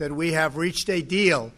that we have reached a deal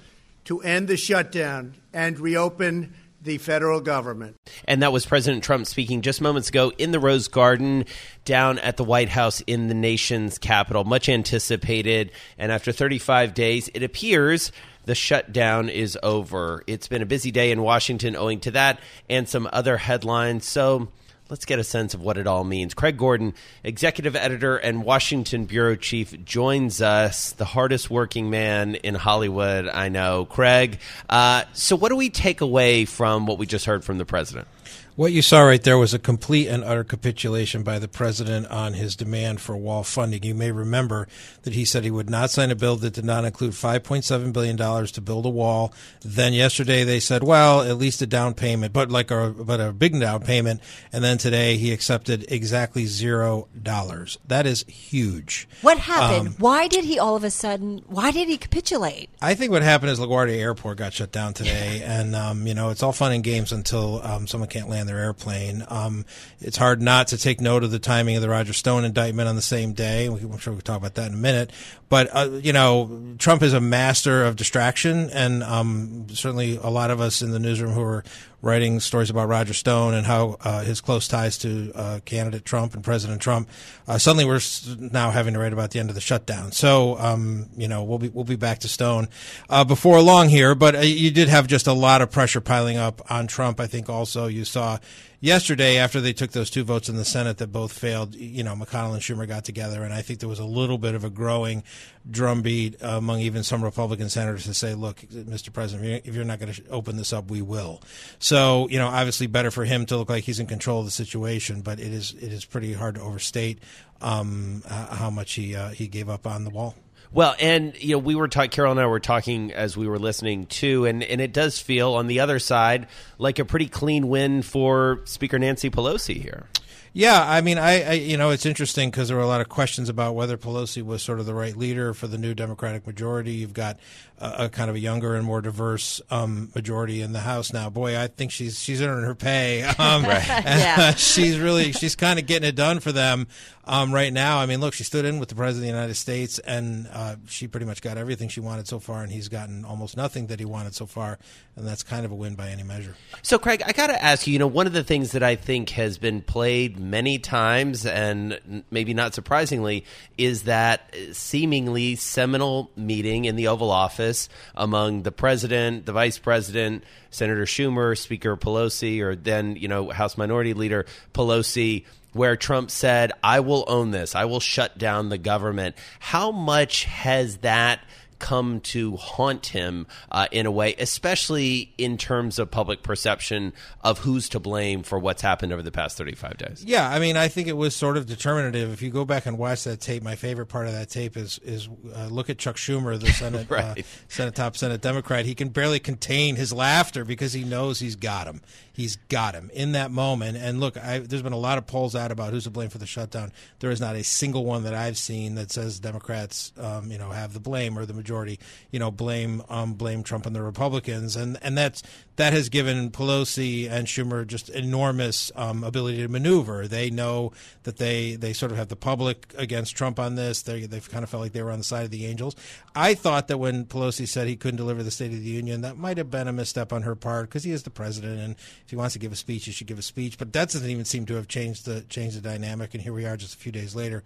to end the shutdown and reopen the federal government. And that was President Trump speaking just moments ago in the Rose Garden down at the White House in the nation's capital. Much anticipated. And after 35 days, it appears the shutdown is over. It's been a busy day in Washington owing to that and some other headlines. So let's get a sense of what it all means. Craig Gordon, executive editor and Washington bureau chief, joins us, the hardest working man in Hollywood, I know. Craig, uh, so what do we take away from what we just heard from the president? What you saw right there was a complete and utter capitulation by the president on his demand for wall funding. You may remember that he said he would not sign a bill that did not include $5.7 billion to build a wall. Then yesterday they said, well, at least a down payment, but like a, but a big down payment. And then today he accepted exactly zero dollars. That is huge. What happened? Um, why did he all of a sudden, why did he capitulate? I think what happened is LaGuardia Airport got shut down today. and, um, you know, it's all fun and games until um, someone can't land their airplane. Um, it's hard not to take note of the timing of the Roger Stone indictment on the same day. I'm sure we'll talk about that in a minute. But, uh, you know, Trump is a master of distraction, and um, certainly a lot of us in the newsroom who are writing stories about Roger Stone and how uh, his close ties to uh, candidate Trump and President Trump. Uh, suddenly, we're now having to write about the end of the shutdown. So, um, you know, we'll be we'll be back to Stone uh, before long here. But uh, you did have just a lot of pressure piling up on Trump. I think also you saw yesterday after they took those two votes in the Senate that both failed, you know, McConnell and Schumer got together, and I think there was a little bit of a growing drumbeat among even some Republican senators to say, "Look, Mr. President, if you're not going to open this up, we will." So, you know, obviously better for him to look like he's in control of the situation, but it is it is pretty hard to overstate um, how much he uh, he gave up on the wall. Well, and you know, we were talking. Carol and I were talking as we were listening too, and and it does feel on the other side like a pretty clean win for Speaker Nancy Pelosi here. Yeah, I mean, I, I you know, it's interesting because there were a lot of questions about whether Pelosi was sort of the right leader for the new Democratic majority. You've got a, a kind of a younger and more diverse um, majority in the House now. Boy, I think she's she's earning her pay. Um, right. yeah. she's really she's kind of getting it done for them um, right now. I mean, look, she stood in with the president of the United States, and uh, she pretty much got everything she wanted so far, and he's gotten almost nothing that he wanted so far, and that's kind of a win by any measure. So, Craig, I got to ask you. You know, one of the things that I think has been played many times, and maybe not surprisingly, is that seemingly seminal meeting in the Oval Office among the president, the vice president, Senator Schumer, Speaker Pelosi, or then, you know, House Minority Leader Pelosi where Trump said, I will own this, I will shut down the government. How much has that come to haunt him uh, in a way, especially in terms of public perception of who's to blame for what's happened over the past 35 days. Yeah, I mean, I think it was sort of determinative. If you go back and watch that tape, my favorite part of that tape is is uh, look at Chuck Schumer, the Senate uh, right. uh, Senate top Senate Democrat. He can barely contain his laughter because he knows he's got him. He's got him in that moment. And look, I, there's been a lot of polls out about who's to blame for the shutdown. There is not a single one that I've seen that says Democrats, um, you know, have the blame or the majority majority, you know, blame um, blame Trump and the Republicans, and and that's that has given Pelosi and Schumer just enormous um, ability to maneuver. They know that they they sort of have the public against Trump on this. They they've kind of felt like they were on the side of the angels. I thought that when Pelosi said he couldn't deliver the State of the Union, that might have been a misstep on her part because he is the president, and if he wants to give a speech, he should give a speech. But that doesn't even seem to have changed the changed the dynamic. And here we are, just a few days later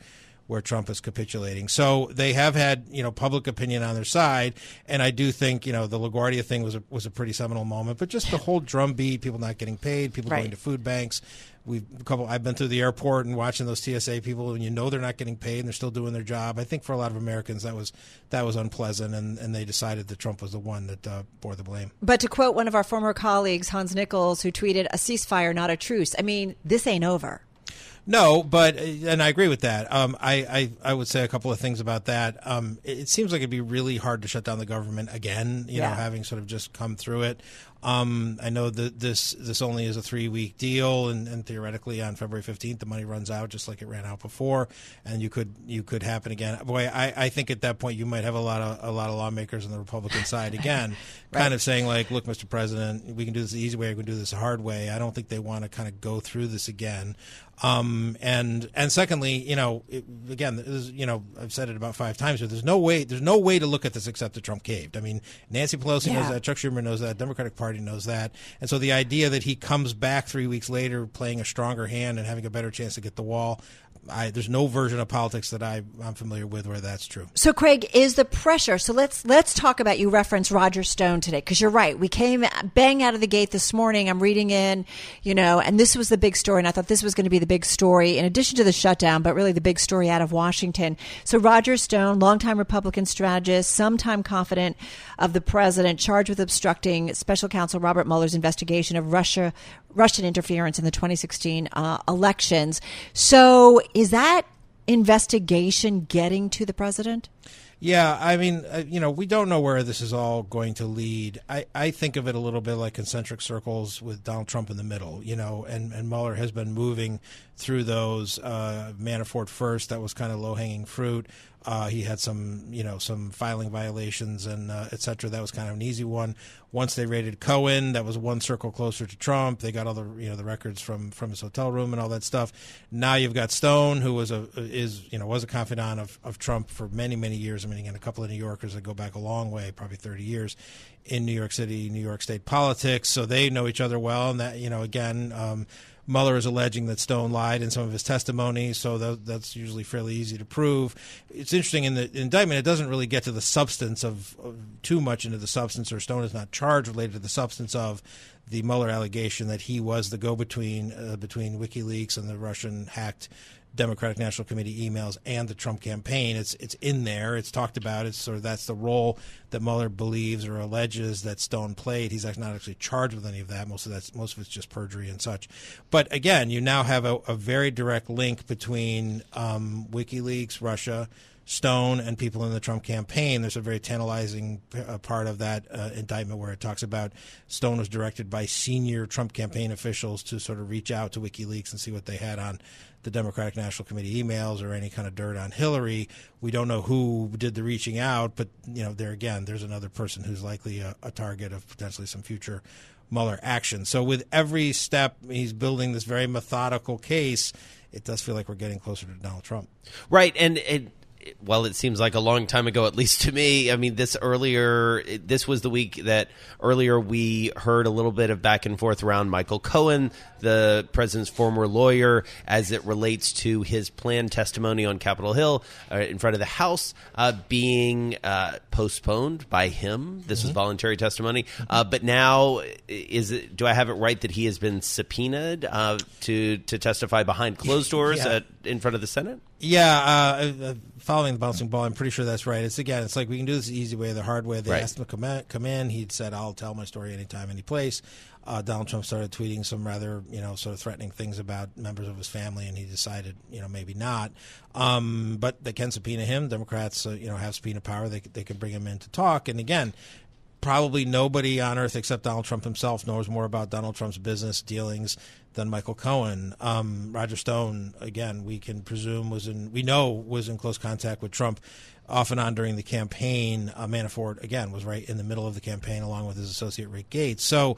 where Trump is capitulating. So they have had you know public opinion on their side, and I do think you know the LaGuardia thing was a, was a pretty seminal moment. But just the whole drumbeat, people not getting paid, people right. going to food banks. We've a couple. I've been through the airport and watching those TSA people, and you know they're not getting paid and they're still doing their job. I think for a lot of Americans that was that was unpleasant, and, and they decided that Trump was the one that uh, bore the blame. But to quote one of our former colleagues, Hans Nichols, who tweeted, "A ceasefire, not a truce." I mean, this ain't over. No, but and I agree with that. Um, I, I, I would say a couple of things about that. Um, it, it, seems like it'd be really hard to shut down the government again. You yeah. know, having sort of just come through it. Um, I know that this this only is a three week deal, and, and, theoretically on February fifteenth the money runs out just like it ran out before, and you could you could happen again. Boy, I, I think at that point you might have a lot of a lot of lawmakers on the Republican side again, right. kind of saying like, look, Mr. President, we can do this the easy way, we can do this the hard way. I don't think they want to kind of go through this again. Um, and and secondly, you know, it, again, is, you know, I've said it about five times, but there's no way there's no way to look at this except that Trump caved. I mean, Nancy Pelosi yeah. knows that, Chuck Schumer knows that, Democratic Party knows that, and so the idea that he comes back three weeks later playing a stronger hand and having a better chance to get the wall, I, there's no version of politics that I, am familiar with where that's true. So, Craig, is the pressure? So let's let's talk about you referenced Roger Stone today because you're right. We came bang out of the gate this morning. I'm reading in, you know, and this was the big story, and I thought this was going to be the big story in addition to the shutdown, but really the big story out of Washington. So Roger Stone, longtime Republican strategist, sometime confidant of the president, charged with obstructing Special Counsel Robert Mueller's investigation of Russia Russian interference in the 2016 uh, elections. So, is that investigation getting to the president? Yeah, I mean, uh, you know, we don't know where this is all going to lead. I, I think of it a little bit like concentric circles with Donald Trump in the middle, you know, and, and Mueller has been moving through those. Uh, Manafort first, that was kind of low hanging fruit. Uh, he had some, you know, some filing violations and uh, et cetera. That was kind of an easy one. Once they raided Cohen, that was one circle closer to Trump. They got all the, you know, the records from from his hotel room and all that stuff. Now you've got Stone, who was a is, you know, was a confidant of, of Trump for many many years. I mean, again, a couple of New Yorkers that go back a long way, probably thirty years, in New York City, New York State politics. So they know each other well, and that, you know, again. Um, Mueller is alleging that Stone lied in some of his testimony, so that, that's usually fairly easy to prove. It's interesting in the indictment; it doesn't really get to the substance of, of too much into the substance, or Stone is not charged related to the substance of the Mueller allegation that he was the go-between uh, between WikiLeaks and the Russian hacked Democratic National Committee emails and the Trump campaign. It's it's in there. It's talked about. It's sort of that's the role that Mueller believes or alleges that Stone played. He's not actually charged with any of that. Most of that's most of it's just perjury and such. But again, you now have a, a very direct link between um, WikiLeaks, Russia. Stone and people in the Trump campaign. There's a very tantalizing uh, part of that uh, indictment where it talks about Stone was directed by senior Trump campaign officials to sort of reach out to WikiLeaks and see what they had on the Democratic National Committee emails or any kind of dirt on Hillary. We don't know who did the reaching out, but you know, there again, there's another person who's likely a, a target of potentially some future Mueller action. So with every step, he's building this very methodical case. It does feel like we're getting closer to Donald Trump. Right, and. and well, it seems like a long time ago, at least to me. I mean, this earlier, this was the week that earlier we heard a little bit of back and forth around Michael Cohen, the president's former lawyer, as it relates to his planned testimony on Capitol Hill uh, in front of the House uh, being uh, postponed by him. This mm-hmm. was voluntary testimony, uh, but now is it? Do I have it right that he has been subpoenaed uh, to to testify behind closed doors yeah. at, in front of the Senate? Yeah, uh, uh, following the bouncing ball, I'm pretty sure that's right. It's again, it's like we can do this the easy way, the hard way. They right. asked him to come in, come in. He said, "I'll tell my story anytime, any place." Uh, Donald Trump started tweeting some rather, you know, sort of threatening things about members of his family, and he decided, you know, maybe not. Um, but they can subpoena him. Democrats, uh, you know, have subpoena power. They they can bring him in to talk. And again, probably nobody on earth except Donald Trump himself knows more about Donald Trump's business dealings than Michael Cohen. Um, Roger Stone, again, we can presume was in, we know was in close contact with Trump off and on during the campaign. Uh, Manafort, again, was right in the middle of the campaign along with his associate Rick Gates. So,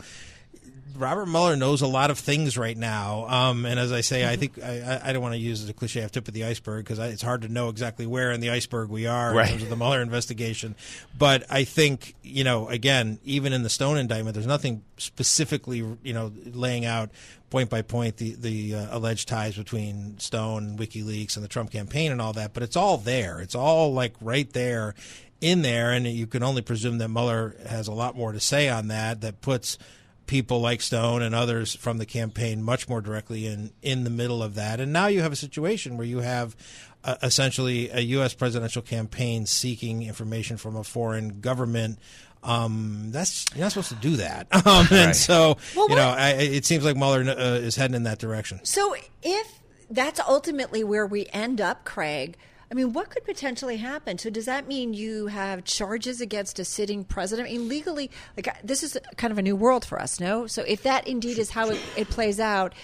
Robert Mueller knows a lot of things right now, um, and as I say, I think I, I don't want to use the cliche of tip of the iceberg because it's hard to know exactly where in the iceberg we are right. in terms of the Mueller investigation. But I think you know, again, even in the Stone indictment, there's nothing specifically you know laying out point by point the the uh, alleged ties between Stone, WikiLeaks, and the Trump campaign and all that. But it's all there. It's all like right there in there, and you can only presume that Mueller has a lot more to say on that. That puts people like Stone and others from the campaign much more directly in in the middle of that. And now you have a situation where you have uh, essentially a U.S. presidential campaign seeking information from a foreign government. Um, that's you're not supposed to do that. Um, and right. so well, you know, I, it seems like Mueller uh, is heading in that direction. So if that's ultimately where we end up, Craig. I mean, what could potentially happen? So, does that mean you have charges against a sitting president? I mean, legally, like this is kind of a new world for us, no? So, if that indeed is how it, it plays out,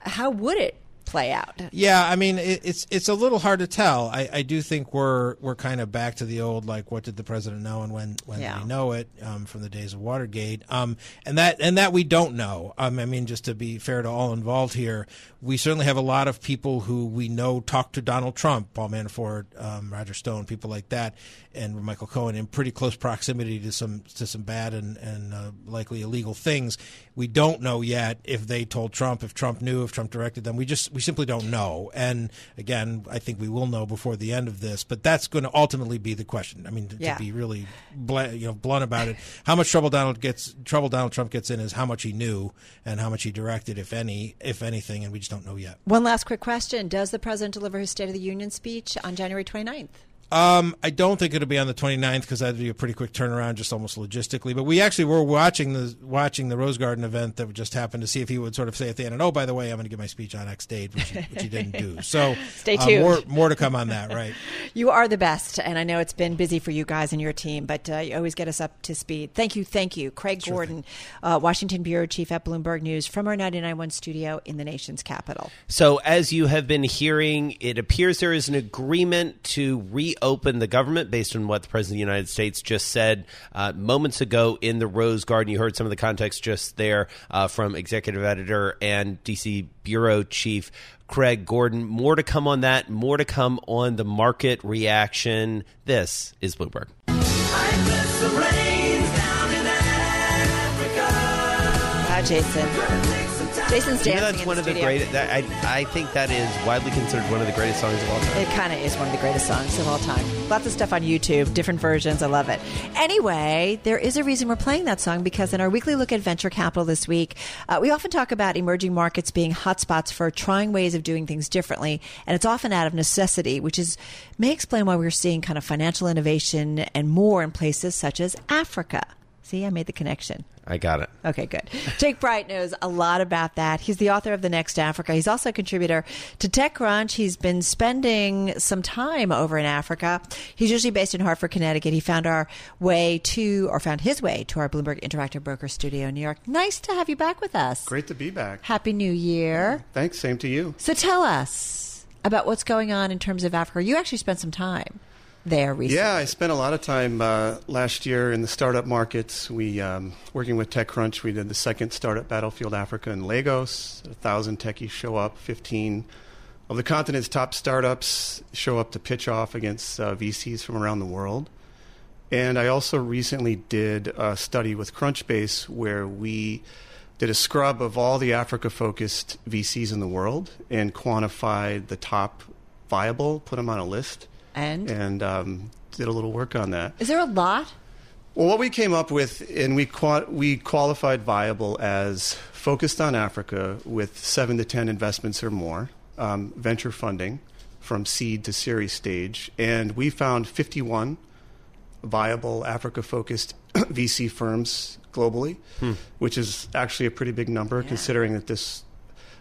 how would it play out. Yeah, I mean it, it's it's a little hard to tell. I, I do think we're we're kind of back to the old like what did the president know and when when yeah. did he know it um, from the days of Watergate. Um, and that and that we don't know. Um, I mean, just to be fair to all involved here, we certainly have a lot of people who we know talk to Donald Trump, Paul Manafort, um, Roger Stone, people like that, and Michael Cohen in pretty close proximity to some to some bad and and uh, likely illegal things. We don't know yet if they told Trump, if Trump knew, if Trump directed them. We just we simply don't know. And again, I think we will know before the end of this. But that's going to ultimately be the question. I mean, to, yeah. to be really bl- you know blunt about it, how much trouble Donald gets trouble Donald Trump gets in is how much he knew and how much he directed, if any, if anything, and we just don't know yet. One last quick question: Does the president deliver his State of the Union speech on January 29th? Um, I don't think it'll be on the 29th because that'd be a pretty quick turnaround, just almost logistically. But we actually were watching the watching the Rose Garden event that just happened to see if he would sort of say at the end, and oh, by the way, I'm going to give my speech on X date, which, which he didn't do. So stay uh, tuned. more more to come on that, right? you are the best, and I know it's been busy for you guys and your team, but uh, you always get us up to speed. Thank you, thank you, Craig sure Gordon, uh, Washington bureau chief at Bloomberg News, from our 99.1 studio in the nation's capital. So, as you have been hearing, it appears there is an agreement to reopen the government based on what the President of the United States just said uh, moments ago in the Rose Garden. You heard some of the context just there uh, from executive editor and DC bureau chief Craig Gordon. More to come on that, more to come on the market reaction. This is Bloomberg. Hi, Jason. Jason's dancing. that's one the of the greatest. I, I think that is widely considered one of the greatest songs of all time. It kind of is one of the greatest songs of all time. Lots of stuff on YouTube, different versions. I love it. Anyway, there is a reason we're playing that song because in our weekly look at venture capital this week, uh, we often talk about emerging markets being hotspots for trying ways of doing things differently, and it's often out of necessity, which is may explain why we're seeing kind of financial innovation and more in places such as Africa. See, I made the connection. I got it. Okay, good. Jake Bright knows a lot about that. He's the author of The Next Africa. He's also a contributor to TechCrunch. He's been spending some time over in Africa. He's usually based in Hartford, Connecticut. He found our way to, or found his way to our Bloomberg Interactive Broker studio in New York. Nice to have you back with us. Great to be back. Happy New Year. Thanks. Same to you. So tell us about what's going on in terms of Africa. You actually spent some time there recently. Yeah, I spent a lot of time uh, last year in the startup markets. We um, working with TechCrunch. We did the second startup Battlefield Africa in Lagos. A thousand techies show up. Fifteen of the continent's top startups show up to pitch off against uh, VCs from around the world. And I also recently did a study with Crunchbase where we did a scrub of all the Africa focused VCs in the world and quantified the top viable, put them on a list and and um, did a little work on that. Is there a lot? Well, what we came up with, and we we qualified viable as focused on Africa with seven to ten investments or more, um, venture funding from seed to series stage, and we found 51 viable Africa-focused VC firms globally, hmm. which is actually a pretty big number yeah. considering that this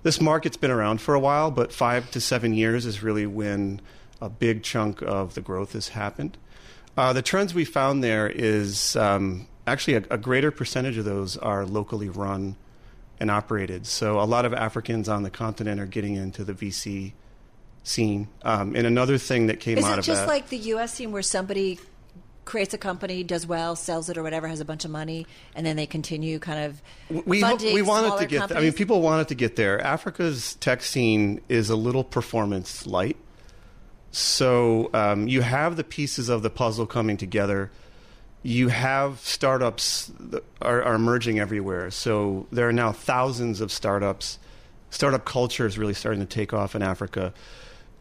this market's been around for a while, but five to seven years is really when a big chunk of the growth has happened. Uh, the trends we found there is um, actually a, a, greater percentage of those are locally run and operated. So a lot of Africans on the continent are getting into the VC scene. Um, and another thing that came is out of that. Is it just like the U.S. scene where somebody creates a company, does well, sells it or whatever, has a bunch of money, and then they continue kind of we funding we wanted to get. Companies? There. I mean, people wanted to get there. Africa's tech scene is a little performance light. So um, you have the pieces of the puzzle coming together. You have startups that are, are, emerging everywhere. So there are now thousands of startups. Startup culture is really starting to take off in Africa,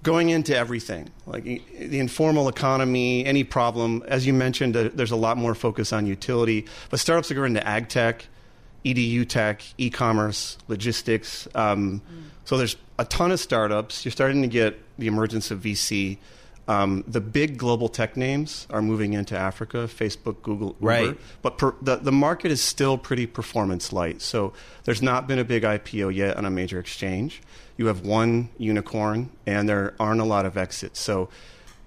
going into everything like the informal economy, any problem. As you mentioned, uh, there's a lot more focus on utility, but startups are going into ag tech, edu tech, e-commerce, logistics. Um, mm. So there's a ton of startups. You're starting to get the emergence of VC. Um, the big global tech names are moving into Africa, Facebook, Google, Uber. Right. But per, the, the market is still pretty performance light. So there's not been a big IPO yet on a major exchange. You have one unicorn, and there aren't a lot of exits. So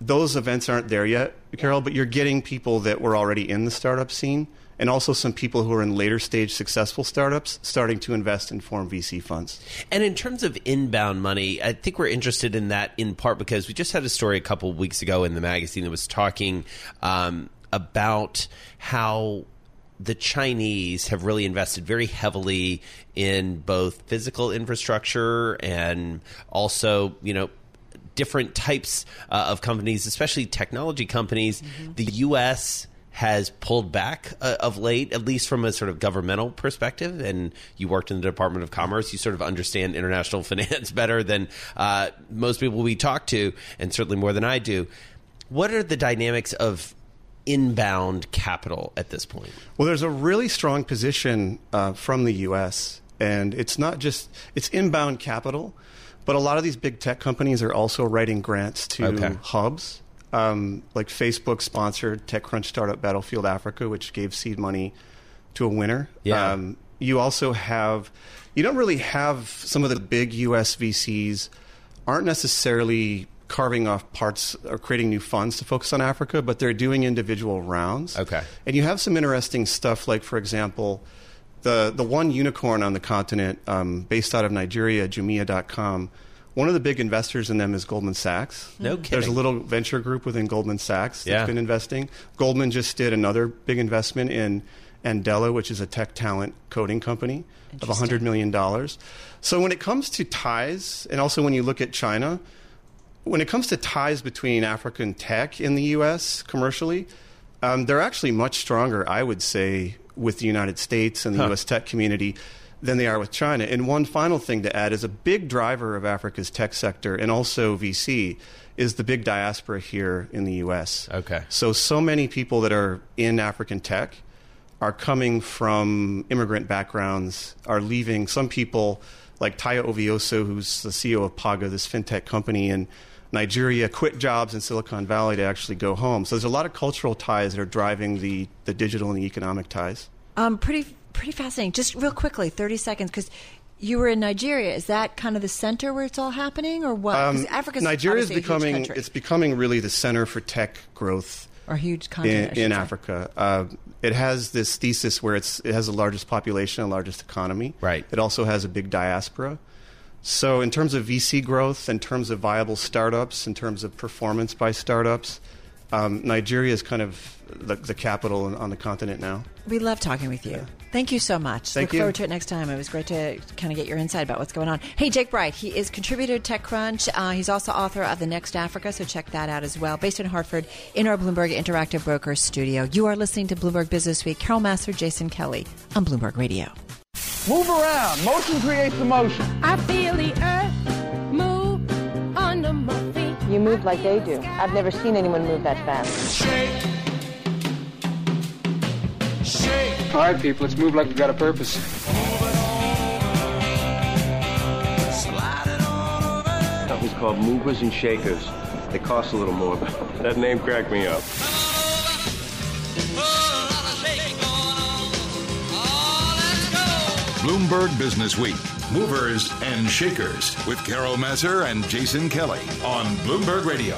those events aren't there yet, Carol, but you're getting people that were already in the startup scene and also some people who are in later stage successful startups starting to invest in form VC funds. And in terms of inbound money, I think we're interested in that in part because we just had a story a couple of weeks ago in the magazine that was talking um, about how the Chinese have really invested very heavily in both physical infrastructure and also, you know, different types uh, of companies, especially technology companies. Mm-hmm. The U.S. has pulled back uh, of late, at least from a sort of governmental perspective. And you worked in the Department of Commerce, you sort of understand international finance better than uh, most people we talk to, and certainly more than I do. What are the dynamics of inbound capital at this point? Well, there's a really strong position uh, from the U.S. and it's not just it's inbound capital, but a lot of these big tech companies are also writing grants to okay. hubs. Um, like Facebook sponsored TechCrunch Startup Battlefield Africa, which gave seed money to a winner. Yeah. Um, you also have, you don't really have some of the big US VCs aren't necessarily carving off parts or creating new funds to focus on Africa, but they're doing individual rounds. Okay. And you have some interesting stuff, like, for example, the, the one unicorn on the continent um, based out of Nigeria, Jumia.com. One of the big investors in them is Goldman Sachs. No kidding. There's a little venture group within Goldman Sachs that's yeah. been investing. Goldman just did another big investment in Andela, which is a tech talent coding company of $100 million. So when it comes to ties, and also when you look at China, when it comes to ties between African tech in the U.S. commercially, um, they're actually much stronger, I would say, with the United States and the huh. U.S. tech community than they are with China. And one final thing to add is a big driver of Africa's tech sector and also VC is the big diaspora here in the U.S. Okay. So, so many people that are in African tech are coming from immigrant backgrounds, are leaving. Some people, like Tayo Oviosu, who's the CEO of Paga, this fintech company, in Nigeria quit jobs in Silicon Valley to actually go home. So there's a lot of cultural ties that are driving the, the digital and the economic ties. Um, pretty pretty fascinating. Just real quickly, thirty seconds, because you were in Nigeria. Is that kind of the center where it's all happening, or what? Um, Africa's Nigeria is becoming it's becoming really the center for tech growth. Or huge continent in, in Africa. Uh, it has this thesis where it's it has the largest population and largest economy. Right. It also has a big diaspora. So, in terms of VC growth, in terms of viable startups, in terms of performance by startups, um, Nigeria is kind of the, the, capital on the continent now. We love talking with you. Yeah. Thank you so much. Thank Look you. forward to it next time. It was great to kind of get your insight about what's going on. Hey, Jake Bright, he is contributor to TechCrunch. Uh, he's also author of The Next Africa, so check that out as well. Based in Hartford, in our Bloomberg Interactive Brokers studio. You are listening to Bloomberg Business Week. Carol Massar, Jason Kelly on Bloomberg Radio. Move around. Motion creates the motion. I feel the earth move under my feet. You move like they do. I've never seen anyone move that fast. Shake. Shake. All right, people, let's move like we've got a purpose. Company's called Movers and Shakers. They cost a little more, but that name cracked me up. Bloomberg Business Week. Movers and Shakers with Carol Massar and Jason Kelly on Bloomberg Radio.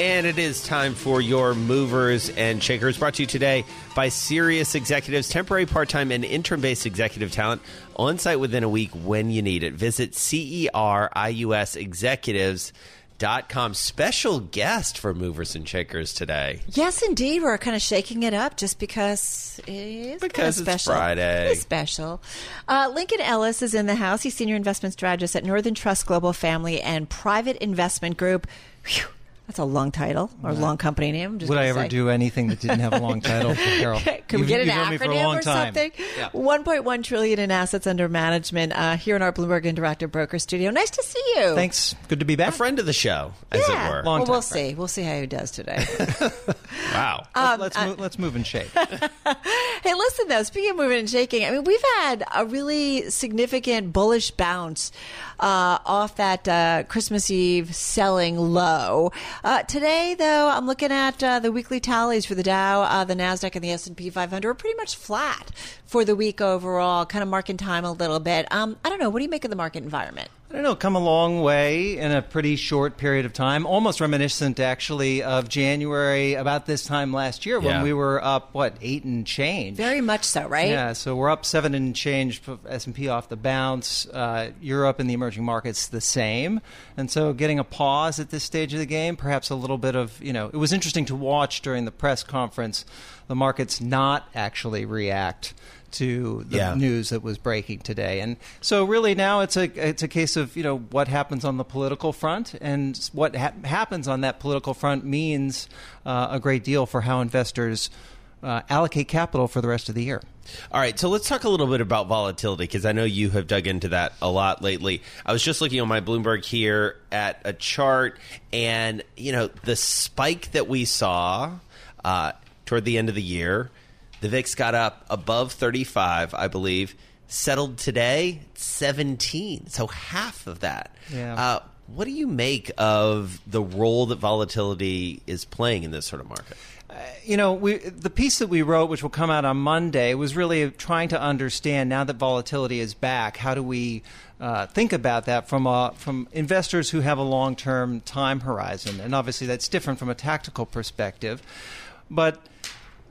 And it is time for your movers and shakers, brought to you today by CERIUS Executives, temporary, part time, and interim based executive talent on site within a week when you need it. Visit CERIUS Executives dot com special guest for movers and shakers today. Yes indeed. We're kind of shaking it up just because it's because kind of special. it's friday. It's special. Uh, lincoln ellis is in the house. He's senior investment strategist at northern trust global family and private investment group. Whew. That's a long title or a long company name. Would I ever say. do anything that didn't have a long title, Carol? Can we get an acronym or time. something? Yeah. 1.1 trillion in assets under management uh, here in our Bloomberg Interactive Broker Studio. Nice to see you. Thanks. Good to be back. A friend of the show, as yeah. it were. Long well, we'll friend. see. We'll see how he does today. wow. Um, let's uh, move, let's move and shake. hey, listen though, speaking of moving and shaking, I mean, we've had a really significant bullish bounce uh, off that uh, Christmas Eve selling low. Uh, today, though, I'm looking at uh, the weekly tallies for the Dow, uh, the Nasdaq, and the S&P 500 are pretty much flat for the week overall, kind of marking time a little bit. Um, I don't know. What do you make of the market environment? I don't know, come a long way in a pretty short period of time, almost reminiscent actually of January about this time last year when we were up what eight and change. Very much so, right? Yeah, so we're up seven and change S and P off the bounce. Uh, Europe and the emerging markets the same, and so getting a pause at this stage of the game, perhaps a little bit of you know, it was interesting to watch during the press conference, the markets not actually react to the Yeah. news that was breaking today, and so really now it's a it's a case of you know what happens on the political front, and what ha- happens on that political front means uh, a great deal for how investors uh, allocate capital for the rest of the year. All right, so let's talk a little bit about volatility because I know you have dug into that a lot lately. I was just looking on my Bloomberg here at a chart, and you know the spike that we saw uh, toward the end of the year, the VIX got up above 35, I believe, settled today 17, so half of that. Yeah. Uh, what do you make of the role that volatility is playing in this sort of market? you know, we the piece that we wrote, which will come out on Monday, was really trying to understand now that volatility is back. How do we uh, think about that from a, from investors who have a long term time horizon? And obviously, that's different from a tactical perspective. But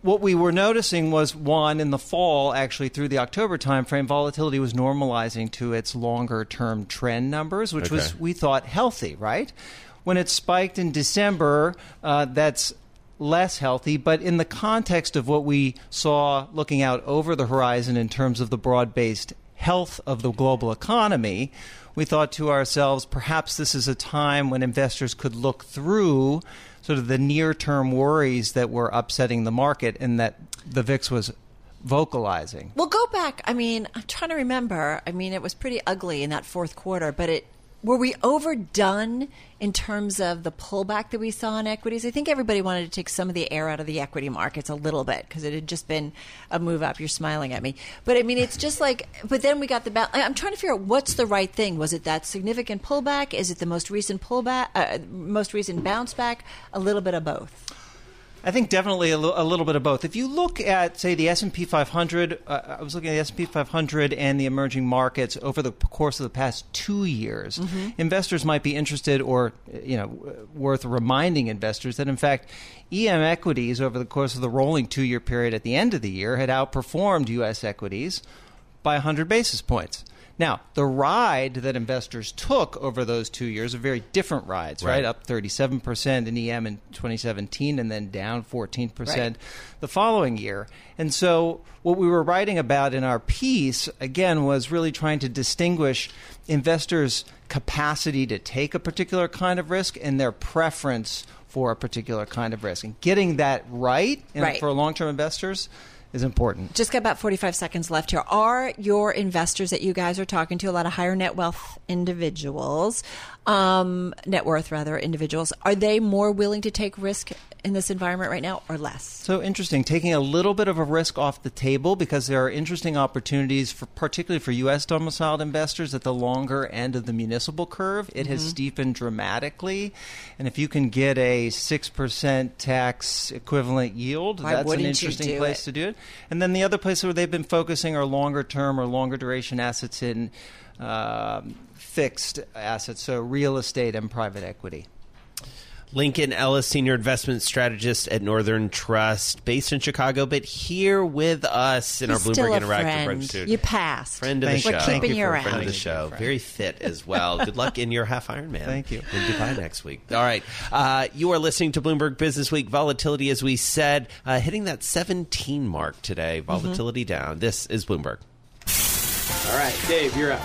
what we were noticing was one in the fall, actually through the October timeframe, volatility was normalizing to its longer term trend numbers, which was we thought healthy, right? When it spiked in December, uh, that's less healthy, but in the context of what we saw looking out over the horizon in terms of the broad based health of the global economy, we thought to ourselves, perhaps this is a time when investors could look through sort of the near term worries that were upsetting the market and that the VIX was vocalizing. Well, go back. I mean, I'm trying to remember. I mean, it was pretty ugly in that fourth quarter, but it were we overdone in terms of the pullback that we saw in equities? I think everybody wanted to take some of the air out of the equity markets a little bit because it had just been a move up. You're smiling at me, but I mean, it's just like. But then we got the. Ba- I'm trying to figure out what's the right thing. Was it that significant pullback? Is it the most recent pullback? Uh, most recent bounce back? A little bit of both. I think definitely a, little bit of both. If you look at, say, the S and P 500, uh, I was looking at the S and P 500 and the emerging markets over the course of the past two years. Investors might be interested, or you know, w- worth reminding investors that in fact, EM equities over the course of the rolling two-year period at the end of the year had outperformed U.S. equities by 100 basis points. Now, the ride that investors took over those two years are very different rides, right? Right. Up 37% in EM in 2017 and then down 14% Right. the following year. And so, what we were writing about in our piece, again, was really trying to distinguish investors' capacity to take a particular kind of risk and their preference for a particular kind of risk. And getting that right, Right. for long term investors is important. Just got about 45 seconds left here. Are your investors that you guys are talking to, a lot of higher net wealth individuals, um, net worth rather, individuals, are they more willing to take risk in this environment right now or less? So interesting, taking a little bit of a risk off the table because there are interesting opportunities for particularly for US domiciled investors at the longer end of the municipal curve. It has Mhm. steepened dramatically. And if you can get a 6% tax equivalent yield, Why that's an interesting place it? to do it. And then the other place where they've been focusing are longer term or longer duration assets in um, fixed assets, so real estate and private equity. Lincoln Ellis, senior investment strategist at Northern Trust, based in Chicago, but here with us in He's our Bloomberg Interactive friend. Brunch studio. You passed. Friend of Thank the you. show. We're keeping Thank you you around. Friend of the you, show. friend. Very fit as well. Good luck in your half Ironman. Thank you. In Dubai next week. All right. Uh, you are listening to Bloomberg Business Week. Volatility, as we said, uh, hitting that 17 mark today. Mm-hmm. Volatility down. This is Bloomberg. All right, Dave, you're up.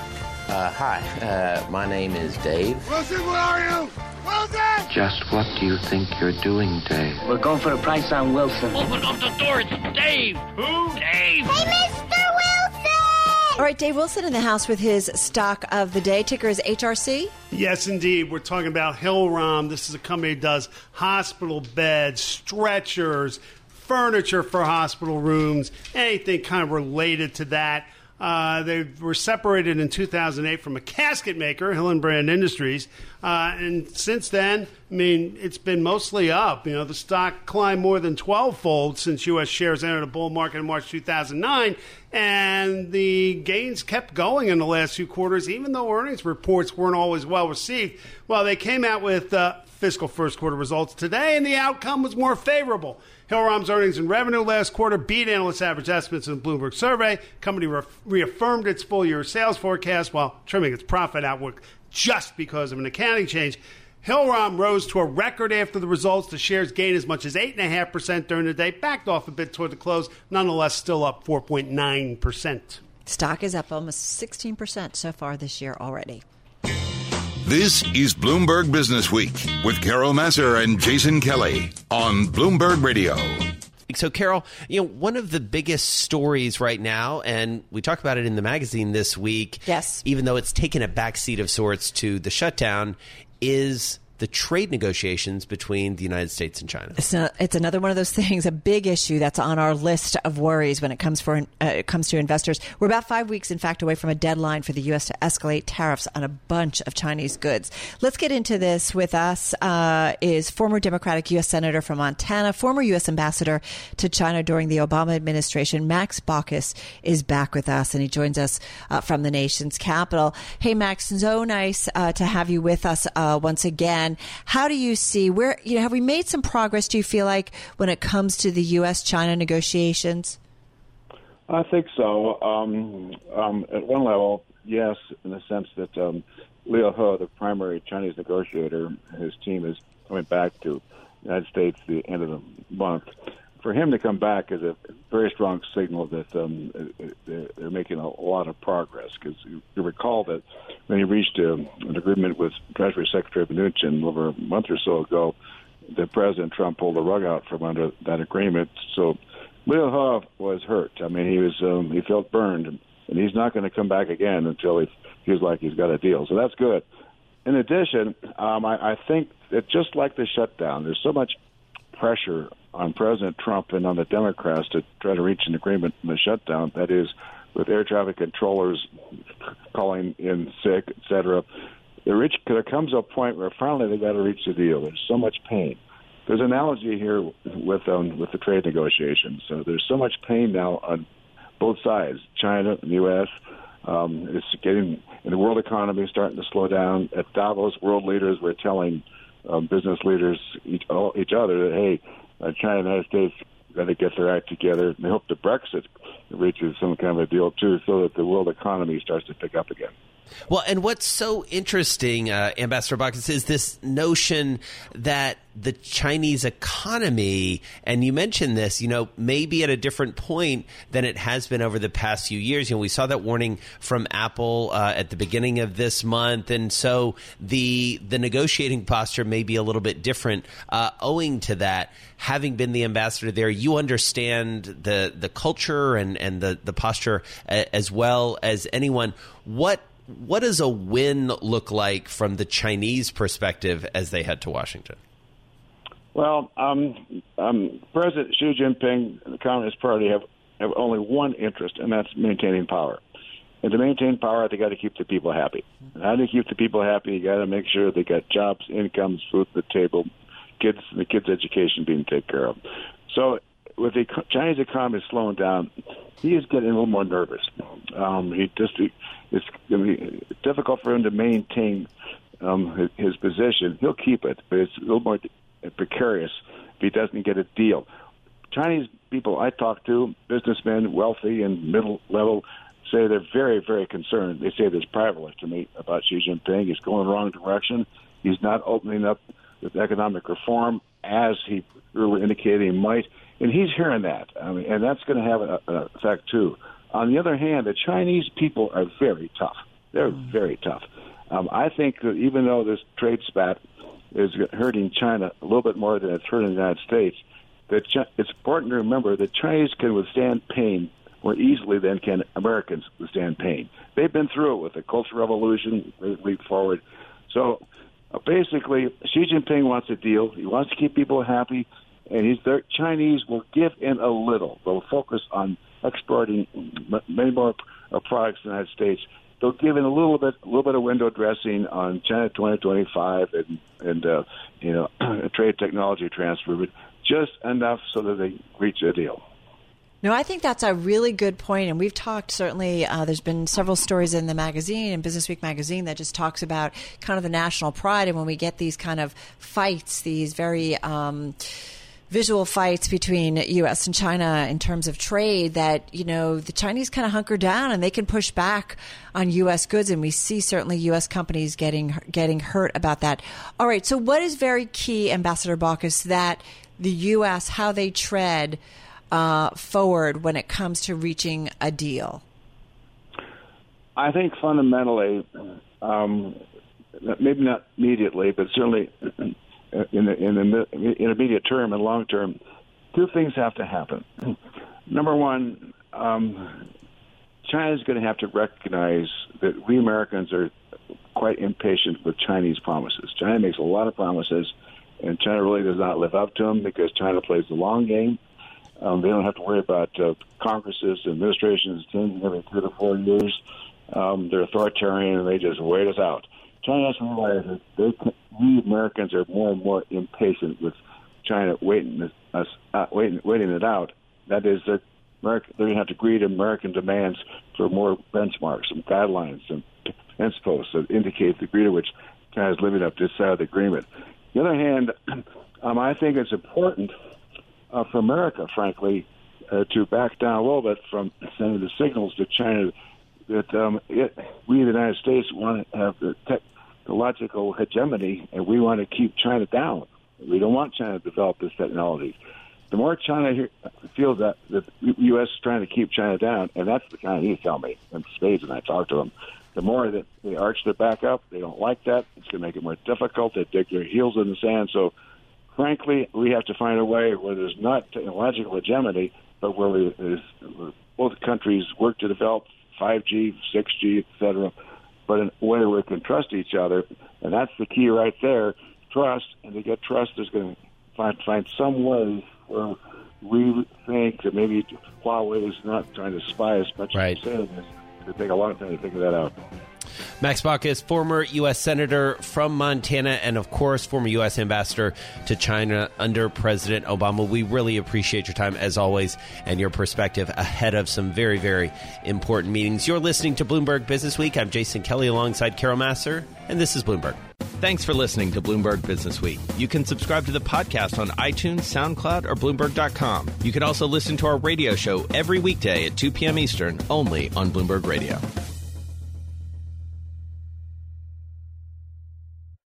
Uh, hi, uh, my name is Dave. Wilson, where are you? Wilson! Just what do you think you're doing, Dave? We're going for a price on Wilson. Open up the door. It's Dave. Who? Dave. Hey, Mr. Wilson! All right, Dave Wilson in the house with his stock of the day. Ticker is HRC. Yes, indeed. We're talking about Hillrom. This is a company that does hospital beds, stretchers, furniture for hospital rooms, anything kind of related to that. Uh, they were separated in 2008 from a casket maker, Hillenbrand Industries, uh, and since then, I mean, it's been mostly up. You know, the stock climbed more than 12-fold since U.S. shares entered a bull market in March 2009, and the gains kept going in the last few quarters, even though earnings reports weren't always well received. Well, they came out with uh, fiscal first quarter results today, and the outcome was more favorable. Hillrom's earnings and revenue last quarter beat analyst average estimates in the Bloomberg survey. Company re- reaffirmed its full year sales forecast while trimming its profit outlook just because of an accounting change. Hillrom rose to a record after the results. The shares gained as much as 8.5% during the day, backed off a bit toward the close, nonetheless, still up 4.9%. Stock is up almost 16% so far this year already. This is Bloomberg Business Week with Carol Massar and Jason Kelly on Bloomberg Radio. So, Carol, you know, one of the biggest stories right now, and we talk about it in the magazine this week. Yes. Even though it's taken a backseat of sorts to the shutdown, is the trade negotiations between the United States and China. It's, not, it's another one of those things, a big issue that's on our list of worries when it comes for uh, it comes to investors. We're about five weeks, in fact, away from a deadline for the U.S. to escalate tariffs on a bunch of Chinese goods. Let's get into this. With us uh, is former Democratic U.S. Senator from Montana, former U.S. Ambassador to China during the Obama administration. Max Baucus is back with us, and he joins us uh, from the nation's capital. Hey, Max, so nice uh, to have you with us uh, once again. How do you see where you know have we made some progress? Do you feel like when it comes to the U.S. China negotiations? I think so. Um, um, at one level, yes, in the sense that um, Liu He, the primary Chinese negotiator, his team is coming back to the United States at the end of the month. For him to come back is a very strong signal that um, they're making a lot of progress. Because you recall that when he reached a, an agreement with Treasury Secretary Mnuchin over a month or so ago, that President Trump pulled the rug out from under that agreement. So Liu He was hurt. I mean, he was um, he felt burned, and he's not going to come back again until he feels like he's got a deal. So that's good. In addition, um, I, I think that just like the shutdown, there's so much pressure on President Trump and on the Democrats to try to reach an agreement in the shutdown. That is, with air traffic controllers calling in sick, et cetera. There, reach, there comes a point where finally they got to reach a deal. There's so much pain. There's an analogy here with um, with the trade negotiations. So there's so much pain now on both sides, China and the U.S. Um, it's getting, and the world economy is starting to slow down. At Davos, world leaders were telling um, business leaders each, all, each other that hey, uh, China and the United States got to get their act together. And they hope the Brexit reaches some kind of a deal too, so that the world economy starts to pick up again. Well, and what's so interesting, uh, Ambassador Baucus, is this notion that the Chinese economy, and you mentioned this, you know, maybe at a different point than it has been over the past few years. You know, we saw that warning from Apple uh, at the beginning of this month, and so the the negotiating posture may be a little bit different uh, owing to that. Having been the ambassador there, you understand the the culture and and the the posture as well as anyone. What what does a win look like from the Chinese perspective as they head to Washington? Well, um, um, President Xi Jinping and the Communist Party have, have only one interest, and that's maintaining power. And to maintain power, they got to keep the people happy. And how do you keep the people happy? You got to make sure they got jobs, incomes, food at the table, kids, the kids' education being taken care of. So, with the Chinese economy slowing down, he is getting a little more nervous. Um, he just it's going to be difficult for him to maintain um, his, his position. He'll keep it, but it's a little more precarious if he doesn't get a deal. Chinese people I talk to, businessmen, wealthy and middle level, say they're very, very concerned. They say this privately to me about Xi Jinping. He's going the wrong direction. He's not opening up with economic reform as he really indicated he might. And he's hearing that. I mean, and that's going to have an effect, too. On the other hand, the Chinese people are very tough. They're mm. very tough. Um, I think that even though this trade spat is hurting China a little bit more than it's hurting the United States, that it's important to remember that Chinese can withstand pain more easily than can Americans withstand pain. They've been through it with the Cultural Revolution, leap forward. So uh, basically, Xi Jinping wants a deal. He wants to keep people happy, and he's the Chinese will give in a little. They'll focus on exporting many more uh, products to the United States. They'll give in a little bit, a little bit of window dressing on China 2025 and and uh, you know trade technology transfer, but just enough so that they reach a deal. No, I think that's a really good point, and we've talked. Certainly, uh, there's been several stories in the magazine, in Business Week magazine, that just talks about kind of the national pride, and when we get these kind of fights, these very um, visual fights between U.S. and China in terms of trade, that you know the Chinese kind of hunker down and they can push back on U.S. goods, and we see certainly U.S. companies getting getting hurt about that. All right, so what is very key, Ambassador Baucus, that the U.S. how they tread uh, forward when it comes to reaching a deal? I think fundamentally, um, maybe not immediately, but certainly in the in the intermediate term and long term, two things have to happen. Number one, um, China is going to have to recognize that we Americans are quite impatient with Chinese promises. China makes a lot of promises, and China really does not live up to them because China plays the long game. Um, they don't have to worry about uh, Congresses, administrations changing every three to four years. Um, they're authoritarian and they just wait us out. China to realize that they, we Americans are more and more impatient with China waiting us uh, waiting waiting it out. That is that America, they're going to have to agree to American demands for more benchmarks, some guidelines, fence posts that indicate the degree to which China is living up to this side of the agreement. On the other hand, um, I think it's important uh, for America, frankly, uh, to back down a little bit from sending the signals to China that um, it, we, the United States, want to have the technological hegemony, and we want to keep China down. We don't want China to develop this technology. The more China feels that the U.S. is trying to keep China down, and that's the Chinese tell me in spades when I talk to them, the more that they arch their back up, they don't like that. It's going to make it more difficult. They dig their heels in the sand. So frankly, we have to find a way where there's not technological hegemony, but where we, both countries work to develop 5G, 6G, et cetera, but in a way where we can trust each other. And that's the key right there trust. And to get trust, there's going to find, find some way where we think that maybe Huawei is not trying to spy as much right. as they say it is. It take a long time to figure that out. Max Baucus, former U.S. Senator from Montana, and of course, former U.S. Ambassador to China under President Obama. We really appreciate your time, as always, and your perspective ahead of some very, very important meetings. You're listening to Bloomberg Business Week. I'm Jason Kelly alongside Carol Massar, and this is Bloomberg. Thanks for listening to Bloomberg Business Week. You can subscribe to the podcast on iTunes, SoundCloud, or Bloomberg.com. You can also listen to our radio show every weekday at 2 p.m. Eastern, only on Bloomberg Radio.